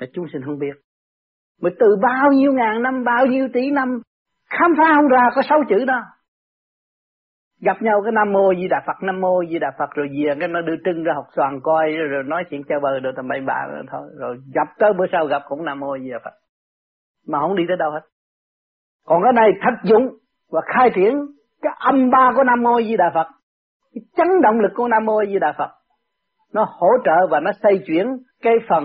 Mà chúng sinh không biết. Mà từ bao nhiêu ngàn năm, bao nhiêu tỷ năm, khám phá không ra có sáu chữ đó gặp nhau cái nam mô di đà phật, nam mô di đà phật, rồi về cái nó đưa trưng ra học xoàn coi, rồi nói chuyện chơi bời rồi tầm bậy bạ rồi thôi. Rồi gặp tới bữa sau gặp cũng nam mô di đà phật. Mà không đi tới đâu hết. Còn cái này thách dụng và khai triển cái âm ba của nam mô di đà phật. Cái chấn động lực của nam mô di đà phật. Nó hỗ trợ và nó xây chuyển cái phần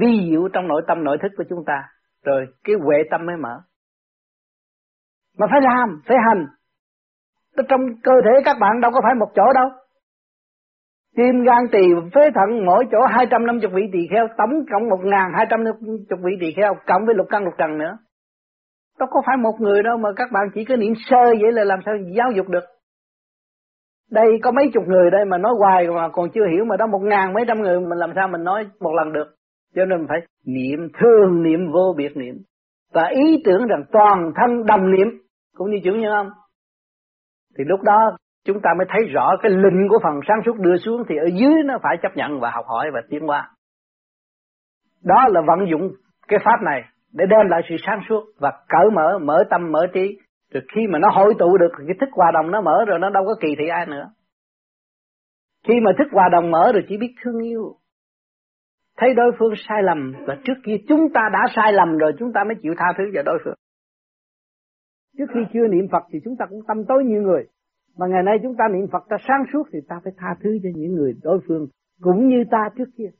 vi diệu trong nội tâm, nội thức của chúng ta. Rồi cái huệ tâm mới mở. Mà phải làm, phải hành trong cơ thể các bạn đâu có phải một chỗ đâu. Tim gan tỳ phế thận mỗi chỗ 250 vị tỳ kheo, tổng cộng 1250 vị tỳ kheo, cộng với lục căn lục trần nữa. Đâu có phải một người đâu mà các bạn chỉ có niệm sơ vậy là làm sao giáo dục được. Đây có mấy chục người đây mà nói hoài mà còn chưa hiểu mà đó một ngàn mấy trăm người mình làm sao mình nói một lần được. Cho nên phải niệm thường niệm, vô biệt niệm. Và ý tưởng rằng toàn thân đồng niệm, cũng như chữ như không thì lúc đó chúng ta mới thấy rõ cái linh của phần sáng suốt đưa xuống thì ở dưới nó phải chấp nhận và học hỏi và tiến qua. đó là vận dụng cái pháp này để đem lại sự sáng suốt và cởi mở mở tâm, mở trí. Rồi khi mà nó hội tụ được, cái thức hòa đồng nó mở rồi nó đâu có kỳ thị ai nữa. Khi mà thức hòa đồng mở rồi chỉ biết thương yêu. Thấy đối phương sai lầm và trước kia chúng ta đã sai lầm rồi, chúng ta mới chịu tha thứ cho đối phương trước khi chưa niệm Phật thì chúng ta cũng tâm tối như người. Mà ngày nay chúng ta niệm Phật ta sáng suốt thì ta phải tha thứ cho những người đối phương cũng như ta trước kia.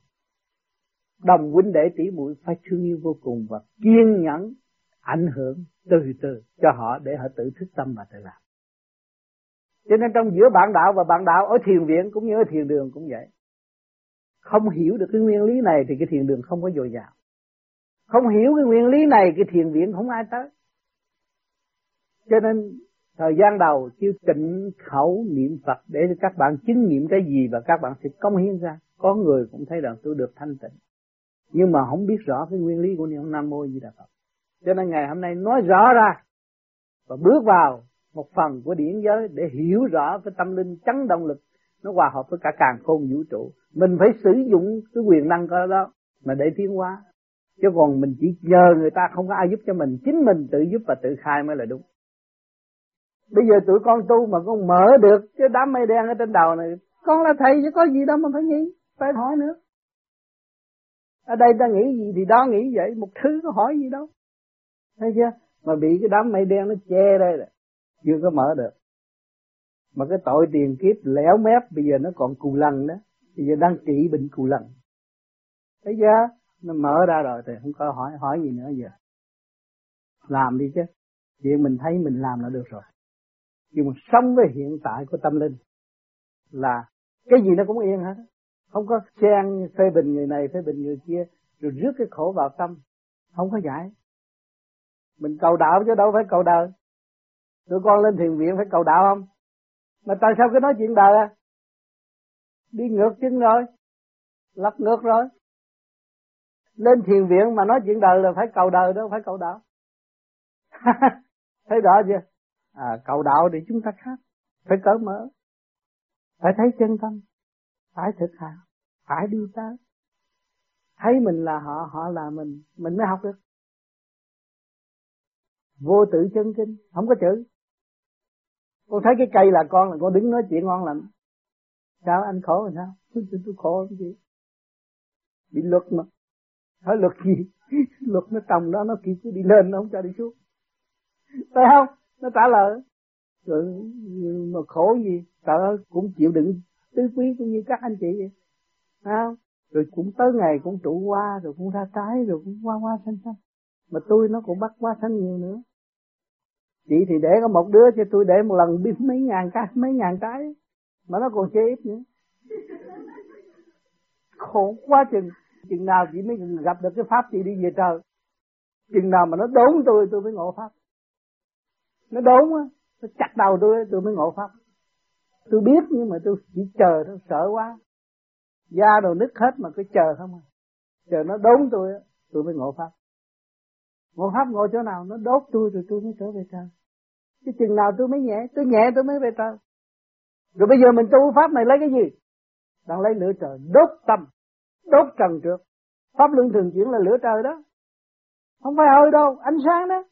Đồng huynh đệ tỷ muội phải thương yêu vô cùng và kiên nhẫn, ảnh hưởng từ từ cho họ để họ tự thức tâm và tự làm. Cho nên trong giữa bạn đạo và bạn đạo ở thiền viện cũng như ở thiền đường cũng vậy. Không hiểu được cái nguyên lý này thì cái thiền đường không có dồi dào. Không hiểu cái nguyên lý này, cái thiền viện không ai tới cho nên thời gian đầu chưa tịnh khẩu niệm Phật để các bạn chứng nghiệm cái gì và các bạn sẽ công hiến ra. Có người cũng thấy rằng tôi được thanh tịnh. Nhưng mà không biết rõ cái nguyên lý của niệm nam mô di đà phật. Cho nên ngày hôm nay nói rõ ra và bước vào một phần của điển giới để hiểu rõ cái tâm linh chấn động lực, nó hòa hợp với cả càng khôn vũ trụ. Mình phải sử dụng cái quyền năng của đó mà để tiến hóa. Chứ còn mình chỉ nhờ người ta không có ai giúp cho mình, chính mình tự giúp và tự khai mới là đúng bây giờ tụi con tu mà con mở được cái đám mây đen ở trên đầu này, con là thầy chứ có gì đâu mà phải nghĩ, phải hỏi nữa. Ở đây ta nghĩ gì thì đó nghĩ vậy, một thứ có hỏi gì đâu. Thấy chưa? Mà bị cái đám mây đen nó che đây rồi, chưa có mở được. Mà cái tội tiền kiếp lẻo mép, bây giờ nó còn cù lần đó. Bây giờ đang trị bệnh cù lần thấy chưa? Nó mở ra rồi thì không có hỏi hỏi gì nữa giờ. Làm đi chứ. Chuyện mình thấy mình làm là được rồi nhưng mà sống với hiện tại của tâm linh là cái gì nó cũng yên hết. Không có xen phê bình người này, phê bình người kia, rồi rước cái khổ vào tâm. Không có giải. Mình cầu đạo chứ đâu phải cầu đời. Tụi con lên thiền viện phải cầu đạo không? Mà tại sao cứ nói chuyện đời à? Đi ngược chân rồi. Lật ngược rồi. Lên thiền viện mà nói chuyện đời là phải cầu đời đâu phải cầu đạo. Thấy rõ chưa? À, cầu đạo để chúng ta khác. Phải cởi mở. Phải thấy chân tâm. Phải thực hành. Phải đi tới. Thấy mình là họ họ là mình. Mình mới học được. Vô tự chân kinh. Không có chữ. Con thấy cái cây là con là con đứng nói chuyện ngon lành. Sao anh khổ làm sao? Tôi, tôi, tôi khổ cái gì bị luật mà. Hỏi luật gì? Luật nó trồng đó nó kịp đi lên nó không cho đi xuống. Phải không? Nó trả lời. Rồi mà khổ gì sợ cũng chịu đựng tứ quý cũng như các anh chị vậy. Không? Rồi cũng tới ngày cũng trụ qua, rồi cũng ra trái rồi cũng qua qua xanh xanh. Mà tôi nó cũng bắt quá xanh nhiều nữa. Chị thì để có một đứa cho tôi để một lần biết mấy ngàn cái mấy ngàn cái. Mà nó còn chê ít nữa. Khổ quá chừng. Chừng nào chị mới gặp được cái pháp chị đi về trời. Chừng nào mà nó đốn tôi tôi mới ngộ pháp nó đốn á nó chặt đầu tôi tôi mới ngộ pháp. Tôi biết nhưng mà tôi chỉ chờ thôi sợ quá. Da đồ nứt hết mà cứ chờ không à. Chờ nó đốn tôi tôi mới ngộ pháp. Ngộ pháp ngồi chỗ nào, nó đốt tôi rồi tôi mới trở về trời. Cái chừng nào tôi mới nhẹ, tôi nhẹ tôi mới về trời. Rồi bây giờ mình tu pháp này lấy cái gì? Đang lấy lửa trời, đốt tâm, đốt trần trước. Pháp luân thường chuyển là lửa trời đó. Không phải hơi đâu, ánh sáng đó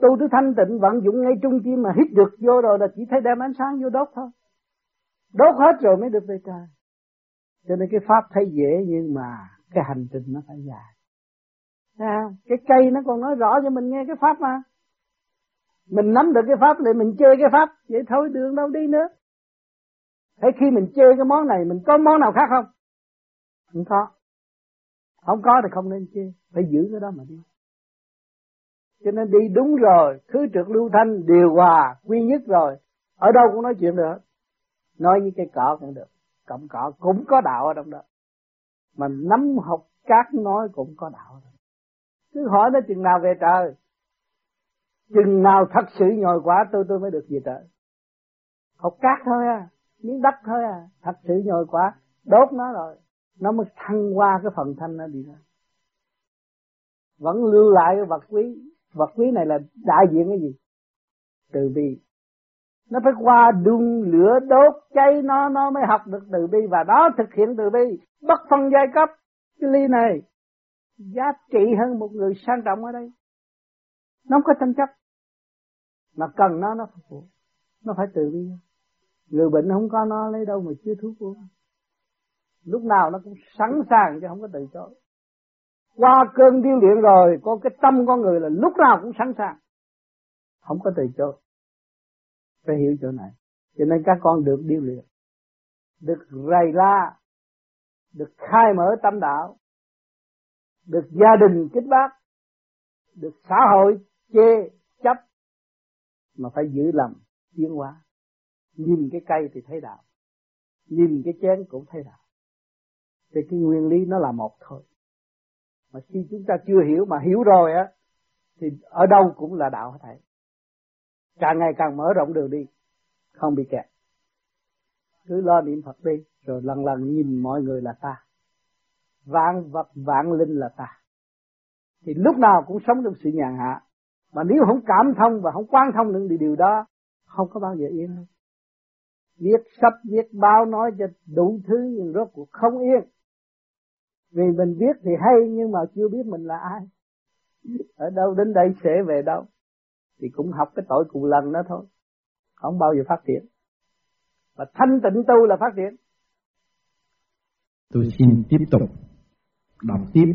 tu tới thanh tịnh vận dụng ngay trung tim mà hít được vô rồi là chỉ thấy đem ánh sáng vô đốt thôi. Đốt hết rồi mới được về trời. Cho nên cái pháp thấy dễ nhưng mà cái hành trình nó phải dài. À, cái cây nó còn nói rõ cho mình nghe cái pháp mà. Mình nắm được cái pháp thì mình chơi cái pháp. Vậy thôi đường đâu đi nữa. Thế khi mình chơi cái món này mình có món nào khác không? Không có. Không có thì không nên chơi. Phải giữ cái đó mà đi cho nên đi đúng rồi, thứ trượt lưu thanh, điều hòa, quy nhất rồi. Ở đâu cũng nói chuyện được nói với cây cỏ cũng được, cọng cỏ cũng có đạo ở trong đó. Mà nắm học cát nói cũng có đạo cứ hỏi nó chừng nào về trời, chừng nào thật sự nhồi quá, tôi tôi mới được về trời. Học cát thôi à miếng đất thôi à thật sự nhồi quá, đốt nó rồi, nó mới thăng qua cái phần thanh nó đi ra. Vẫn lưu lại cái vật quý vật quý này là đại diện cái gì? Từ bi. Nó phải qua đun lửa đốt cháy nó nó mới học được từ bi. Và đó thực hiện từ bi. Bất phân giai cấp. Cái ly này giá trị hơn một người sang trọng ở đây. Nó không có tranh chấp. Mà cần nó nó phục vụ. Nó phải từ bi. Người bệnh không có nó lấy đâu mà chưa thuốc uống lúc nào nó cũng sẵn sàng chứ không có từ chối qua cơn điêu luyện rồi, có cái tâm con người là lúc nào cũng sẵn sàng. Không có từ chối. Phải hiểu chỗ này. Cho nên các con được điêu luyện, được rầy la, được khai mở tâm đạo, được gia đình kích bác, được xã hội chê chấp, mà phải giữ lầm tiến hóa. Nhìn cái cây thì thấy đạo, nhìn cái chén cũng thấy đạo. Thì cái nguyên lý nó là một thôi mà khi chúng ta chưa hiểu mà hiểu rồi á, thì ở đâu cũng là đạo hết thảy. Càng ngày càng mở rộng đường đi, không bị kẹt. Cứ lo niệm Phật đi, rồi lần lần nhìn mọi người là ta. Vạn vật, vạn linh là ta. Thì lúc nào cũng sống trong sự nhàn hạ. Mà nếu không cảm thông và không quan thông những điều đó, không có bao giờ yên đâu. Viết sách, viết báo, nói cho đủ thứ, nhưng rốt cuộc không yên vì mình viết thì hay nhưng mà chưa biết mình là ai. Ở đâu đến đây sẽ về đâu. Thì cũng học cái tội cùng lần đó thôi. Không bao giờ phát triển và thanh tịnh tu là phát triển tôi xin tiếp tục đọc tiếp.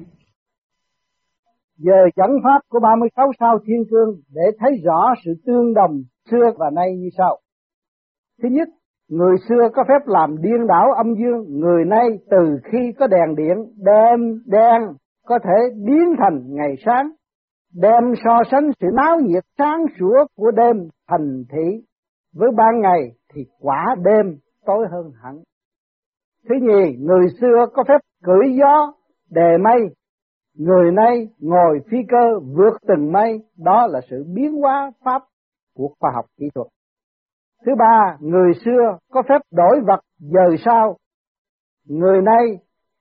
Giờ dẫn pháp của 36 sao thiên cương để thấy rõ sự tương đồng xưa và nay như sau. Thứ nhất, người xưa có phép làm điên đảo âm dương, người nay từ khi có đèn điện, đêm đen có thể biến thành ngày sáng, đem so sánh sự náo nhiệt sáng sủa của đêm thành thị với ban ngày thì quả đêm tối hơn hẳn. Thứ nhì, người xưa có phép cưỡi gió, đề mây, người nay ngồi phi cơ vượt từng mây, đó là sự biến hóa pháp của khoa học kỹ thuật. Thứ ba, người xưa có phép đổi vật giờ sau, người nay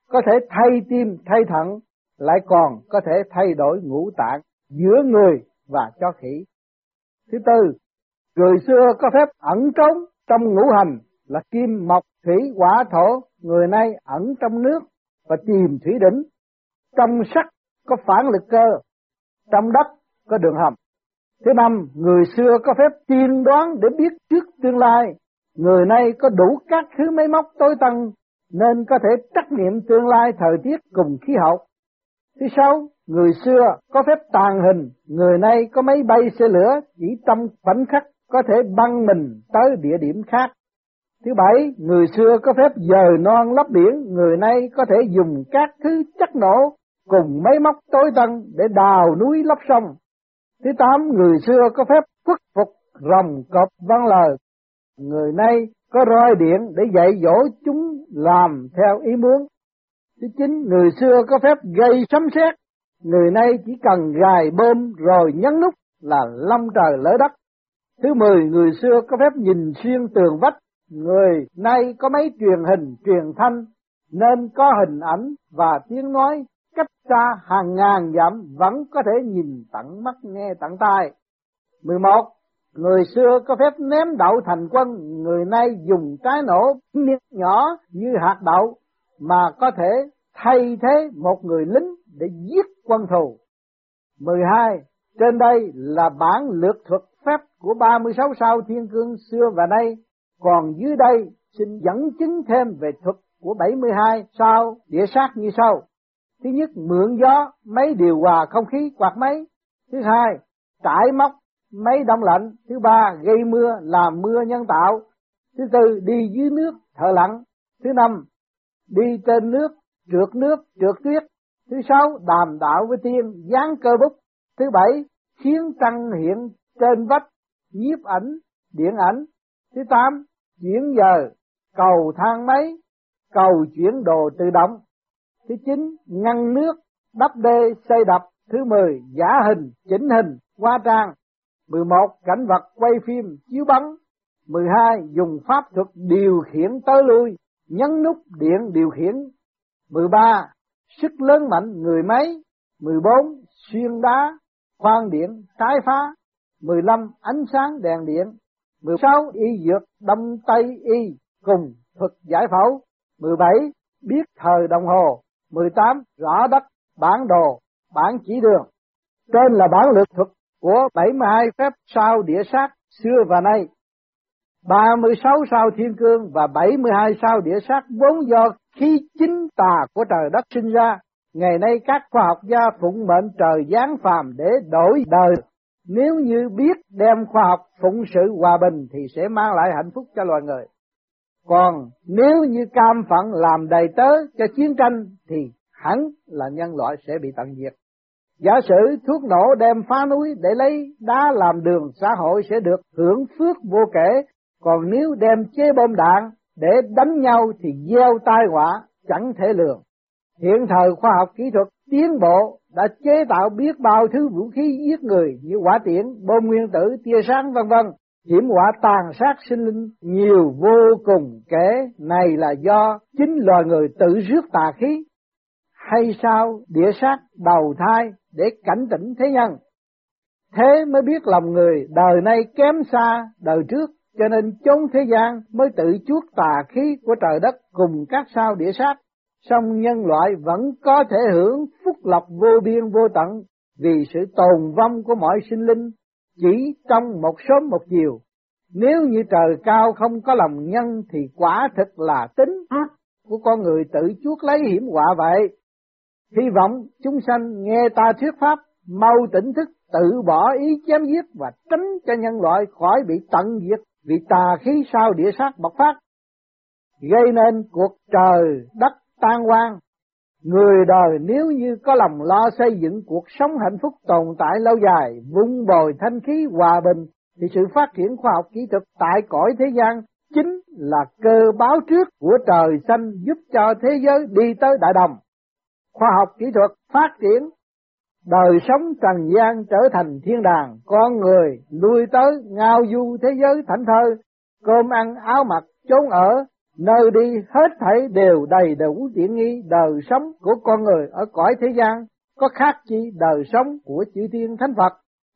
có thể thay tim, thay thận, lại còn có thể thay đổi ngũ tạng giữa người và cho khỉ. Thứ tư, người xưa có phép ẩn trốn trong ngũ hành là kim, mộc, thủy, hỏa, thổ, người nay ẩn trong nước và tìm thủy đỉnh. Trong sắc có phản lực cơ, trong đất có đường hầm. Thứ năm, người xưa có phép tiên đoán để biết trước tương lai. Người nay có đủ các thứ máy móc tối tân nên có thể trắc nghiệm tương lai thời tiết cùng khí hậu. Thứ sáu, người xưa có phép tàn hình, người nay có máy bay xe lửa chỉ trong khoảnh khắc có thể băng mình tới địa điểm khác. Thứ bảy, người xưa có phép dời non lấp biển, người nay có thể dùng các thứ chất nổ cùng máy móc tối tân để đào núi lấp sông. Thứ tám, người xưa có phép khuất phục rồng cọp văn lời, người nay có roi điện để dạy dỗ chúng làm theo ý muốn. Thứ chín, người xưa có phép gây sấm sét, người nay chỉ cần gài bơm rồi nhấn nút là long trời lỡ đất. Thứ mười, người xưa có phép nhìn xuyên tường vách, người nay có mấy truyền hình, truyền thanh, nên có hình ảnh và tiếng nói cách xa hàng ngàn dặm vẫn có thể nhìn tận mắt nghe tận tai. 11. Người xưa có phép ném đậu thành quân, người nay dùng trái nổ miếng nhỏ như hạt đậu mà có thể thay thế một người lính để giết quân thù. 12. Trên đây là bản lược thuật phép của 36 sao thiên cương xưa và nay, còn dưới đây xin dẫn chứng thêm về thuật của 72 sao địa sát như sau thứ nhất, mượn gió máy điều hòa không khí, quạt máy. Thứ hai, trải móc máy đông lạnh. Thứ ba, gây mưa, làm mưa nhân tạo. Thứ tư, đi dưới nước thở lặng thứ năm, đi trên nước trượt nước, trượt tuyết. Thứ sáu, đàm đạo với tiên dán cơ bút. Thứ bảy, khiến trăng hiện trên vách, nhiếp ảnh, điện ảnh. Thứ tám chuyển giờ, cầu thang máy, cầu chuyển đồ tự động thứ chín, ngăn nước, đắp đê, xây đập. Thứ mười, giả hình, chỉnh hình qua trang. Mười một, cảnh vật quay phim, chiếu bắn. Mười hai, dùng pháp thuật điều khiển tới lui, nhấn nút điện điều khiển. Mười ba, sức lớn mạnh người máy. Mười bốn, xuyên đá, khoan điện trái phá. Mười lăm, ánh sáng đèn điện. Mười sáu, y dược, đông tây y, cùng thuật giải phẫu. Mười bảy, biết thời đồng hồ. 18 rõ đất, bản đồ, bản chỉ đường. Trên là bản lược thuật của 72 phép sao địa sát xưa và nay. 36 sao thiên cương và 72 sao địa sát vốn do khí chính tà của trời đất sinh ra. Ngày nay các khoa học gia phụng mệnh trời giáng phàm để đổi đời. Nếu như biết đem khoa học phụng sự hòa bình thì sẽ mang lại hạnh phúc cho loài người. Còn nếu như cam phận làm đầy tớ cho chiến tranh thì hẳn là nhân loại sẽ bị tận diệt. Giả sử thuốc nổ đem phá núi để lấy đá làm đường xã hội sẽ được hưởng phước vô kể, còn nếu đem chế bom đạn để đánh nhau thì gieo tai họa chẳng thể lường. Hiện thời khoa học kỹ thuật tiến bộ đã chế tạo biết bao thứ vũ khí giết người như quả tiễn, bom nguyên tử, tia sáng vân vân hiểm họa tàn sát sinh linh nhiều vô cùng kể, này là do chính loài người tự rước tà khí, hay sao địa sát đầu thai để cảnh tỉnh thế nhân. Thế mới biết lòng người đời nay kém xa đời trước, cho nên chốn thế gian mới tự chuốc tà khí của trời đất cùng các sao địa sát. Song nhân loại vẫn có thể hưởng phúc lộc vô biên vô tận vì sự tồn vong của mọi sinh linh chỉ trong một sớm một chiều. Nếu như trời cao không có lòng nhân thì quả thật là tính ác của con người tự chuốc lấy hiểm họa vậy. Hy vọng chúng sanh nghe ta thuyết pháp, mau tỉnh thức tự bỏ ý chém giết và tránh cho nhân loại khỏi bị tận diệt vì tà khí sao địa sát bộc phát, gây nên cuộc trời đất tan hoang Người đời nếu như có lòng lo xây dựng cuộc sống hạnh phúc tồn tại lâu dài, vun bồi thanh khí hòa bình, thì sự phát triển khoa học kỹ thuật tại cõi thế gian chính là cơ báo trước của trời xanh giúp cho thế giới đi tới đại đồng. Khoa học kỹ thuật phát triển, đời sống trần gian trở thành thiên đàng, con người lui tới ngao du thế giới thảnh thơi, cơm ăn áo mặc chốn ở Nơi đi hết thảy đều đầy đủ tiện nghi đời sống của con người ở cõi thế gian, có khác chi đời sống của chư thiên thánh Phật.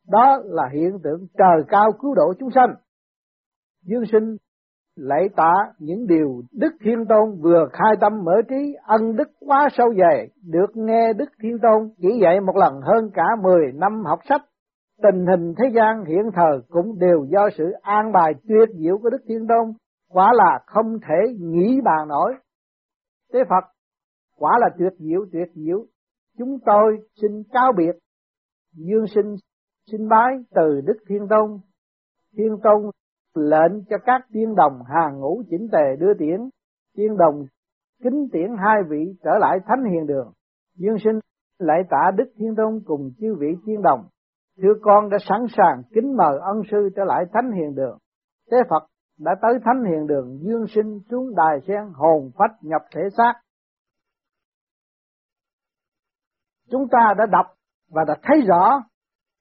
Đó là hiện tượng trời cao cứu độ chúng sanh. Dương sinh lạy tạ những điều Đức Thiên Tôn vừa khai tâm mở trí ân đức quá sâu dày, được nghe Đức Thiên Tôn chỉ dạy một lần hơn cả 10 năm học sách. Tình hình thế gian hiện thời cũng đều do sự an bài tuyệt diệu của Đức Thiên Tôn quả là không thể nghĩ bàn nổi. thế Phật quả là tuyệt diệu tuyệt diệu. Chúng tôi xin cáo biệt dương sinh xin bái từ Đức Thiên Tôn. Thiên Tôn lệnh cho các tiên đồng hàng ngũ chỉnh tề đưa tiễn, tiên đồng kính tiễn hai vị trở lại thánh hiền đường. Dương sinh lại tạ Đức Thiên Tôn cùng chư vị tiên đồng. Thưa con đã sẵn sàng kính mời ân sư trở lại thánh hiền đường. thế Phật đã tới thánh hiền đường dương sinh xuống đài sen hồn phách nhập thể xác. Chúng ta đã đọc và đã thấy rõ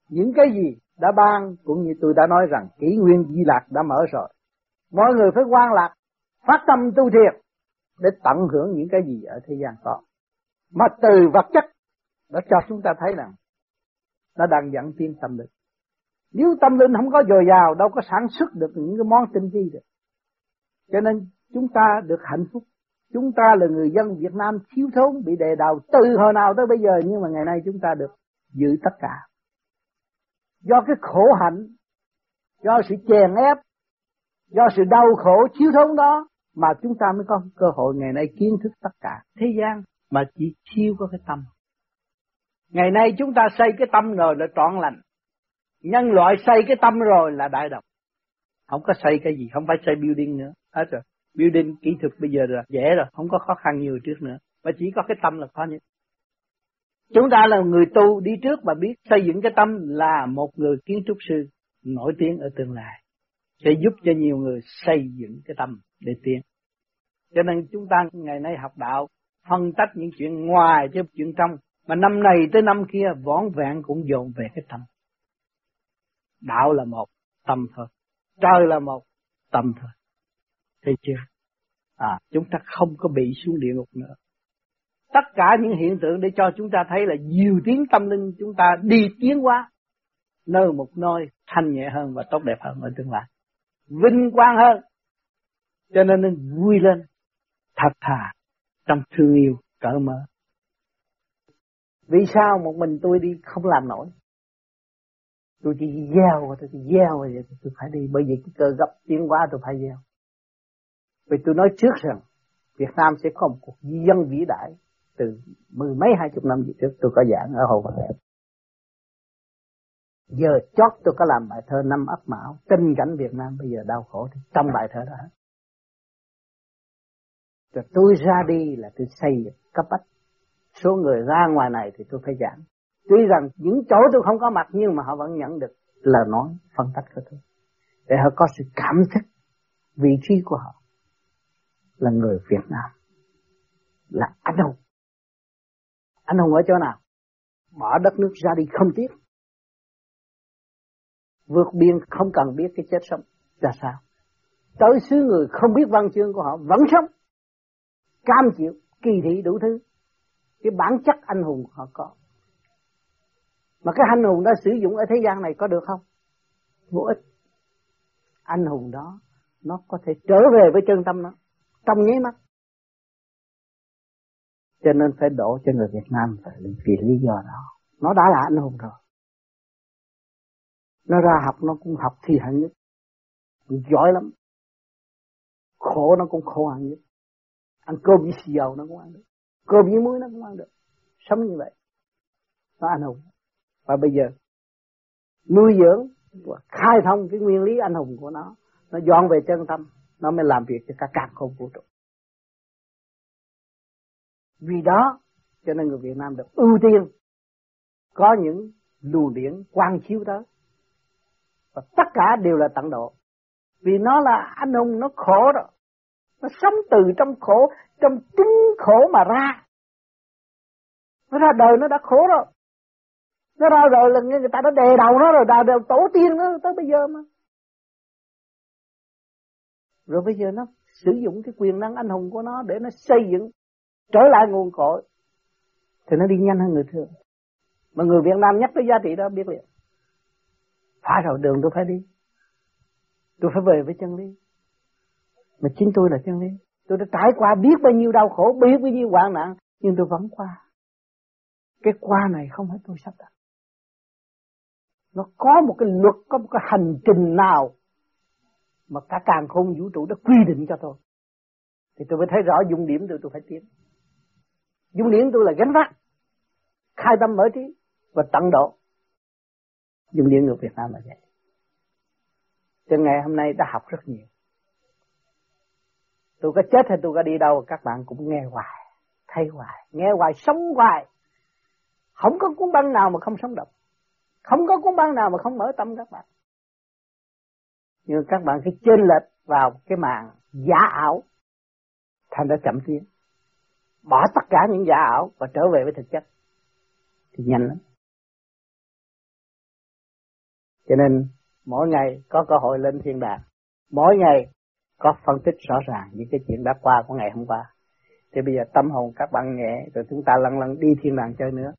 những cái gì đã ban cũng như tôi đã nói rằng kỷ nguyên di lạc đã mở rồi. Mọi người phải quan lạc, phát tâm tu thiệt để tận hưởng những cái gì ở thế gian có. Mà từ vật chất đã cho chúng ta thấy rằng nó đang dẫn tiến tâm lực nếu tâm linh không có dồi dào đâu có sản xuất được những cái món tinh vi được. Cho nên chúng ta được hạnh phúc. Chúng ta là người dân Việt Nam thiếu thốn bị đề đầu từ hồi nào tới bây giờ nhưng mà ngày nay chúng ta được giữ tất cả. Do cái khổ hạnh, do sự chèn ép, do sự đau khổ thiếu thốn đó mà chúng ta mới có cơ hội ngày nay kiến thức tất cả thế gian mà chỉ thiếu có cái tâm Ngày nay chúng ta xây cái tâm rồi là trọn lành. Nhân loại xây cái tâm rồi là đại độc. Không có xây cái gì, không phải xây building nữa. Hết rồi. Building kỹ thuật bây giờ là dễ rồi, không có khó khăn nhiều trước nữa. Mà chỉ có cái tâm là khó nhất. Chúng ta là người tu đi trước và biết xây dựng cái tâm là một người kiến trúc sư nổi tiếng ở tương lai. Sẽ giúp cho nhiều người xây dựng cái tâm để tiến. Cho nên chúng ta ngày nay học đạo phân tách những chuyện ngoài cho chuyện trong. Mà năm này tới năm kia võn vẹn cũng dồn về cái tâm. Đạo là một, tâm thôi. Trời là một, tâm thôi. Thấy chưa? À, chúng ta không có bị xuống địa ngục nữa. Tất cả những hiện tượng để cho chúng ta thấy là nhiều tiếng tâm linh chúng ta đi tiến qua, nơi một nơi thanh nhẹ hơn và tốt đẹp hơn ở tương lai. Vinh quang hơn. Cho nên nên vui lên, thật thà, trong thương yêu, cỡ mở. Vì sao một mình tôi đi không làm nổi? Tôi chỉ gieo, tôi chỉ gieo vậy tôi phải đi. Bởi vì cái cơ gấp tiến quá tôi phải gieo. Vì tôi nói trước rằng Việt Nam sẽ có một cuộc dân vĩ đại từ mười mấy hai chục năm trước tôi có giảng ở Hồ Văn Đẹp. Giờ chót tôi có làm bài thơ năm ấp mão, tình cảnh Việt Nam bây giờ đau khổ thì trong bài thơ đó. Rồi tôi ra đi là tôi xây cấp bách. Số người ra ngoài này thì tôi phải giảng. Tuy rằng những chỗ tôi không có mặt nhưng mà họ vẫn nhận được lời nói phân tích của tôi. Để họ có sự cảm thức vị trí của họ là người Việt Nam. Là anh hùng. Anh hùng ở chỗ nào? Bỏ đất nước ra đi không tiếc. Vượt biên không cần biết cái chết sống ra sao. Tới xứ người không biết văn chương của họ vẫn sống. Cam chịu, kỳ thị đủ thứ. Cái bản chất anh hùng họ có. Mà cái anh hùng đó sử dụng ở thế gian này có được không? Vô ích. Anh hùng đó nó có thể trở về với chân tâm nó trong nháy mắt. Cho nên phải đổ cho người Việt Nam phải vì lý do đó. Nó đã là anh hùng rồi. Nó ra học nó cũng học thi hạng nhất. Giỏi lắm. Khổ nó cũng khổ hạng nhất. Ăn cơm với xì dầu nó cũng ăn được. Cơm với muối nó cũng ăn được. Sống như vậy. Nó anh hùng. Và bây giờ, nuôi dưỡng và khai thông cái nguyên lý anh hùng của nó. Nó dọn về chân tâm. Nó mới làm việc cho cả càng không vũ trụ. Vì đó, cho nên người Việt Nam được ưu tiên có những luồng điển quang chiếu tới và tất cả đều là tận độ vì nó là anh hùng, nó khổ rồi nó sống từ trong khổ, trong chính khổ mà ra nó ra đời, nó đã khổ rồi nó ra rồi là người ta đã đè đầu nó rồi, đào đầu tổ tiên nó tới bây giờ mà. Rồi bây giờ nó sử dụng cái quyền năng anh hùng của nó để nó xây dựng, trở lại nguồn cội. Thì nó đi nhanh hơn người thường. Mà người Việt Nam nhắc tới giá trị đó biết liền. Phải rồi đường tôi phải đi. Tôi phải về với chân lý. Mà chính tôi là chân lý. Tôi đã trải qua biết bao nhiêu đau khổ, biết bao nhiêu hoạn nạn, nhưng tôi vẫn qua. Cái qua này không phải tôi sắp đặt nó có một cái luật, có một cái hành trình nào mà cả càng không vũ trụ đã quy định cho tôi. Thì tôi mới thấy rõ dung điểm tôi tôi phải tiến. Dung điểm tôi là gánh vác, khai tâm mở trí và tận độ. Dung điểm người Việt Nam là vậy. Cho ngày hôm nay đã học rất nhiều. Tôi có chết hay tôi có đi đâu, các bạn cũng nghe hoài, thấy hoài. Nghe hoài, sống hoài. Không có cuốn băng nào mà không sống động không có cuốn băng nào mà không mở tâm các bạn. Nhưng các bạn cứ chênh lệch vào cái màn giả ảo, thành ra chậm tiến. Bỏ tất cả những giả ảo và trở về với thực chất. Thì nhanh lắm. Cho nên, mỗi ngày có cơ hội lên thiên đàng. Mỗi ngày có phân tích rõ ràng những cái chuyện đã qua của ngày hôm qua. Thì bây giờ tâm hồn các bạn nhẹ rồi chúng ta lần lần đi thiên đàng chơi nữa.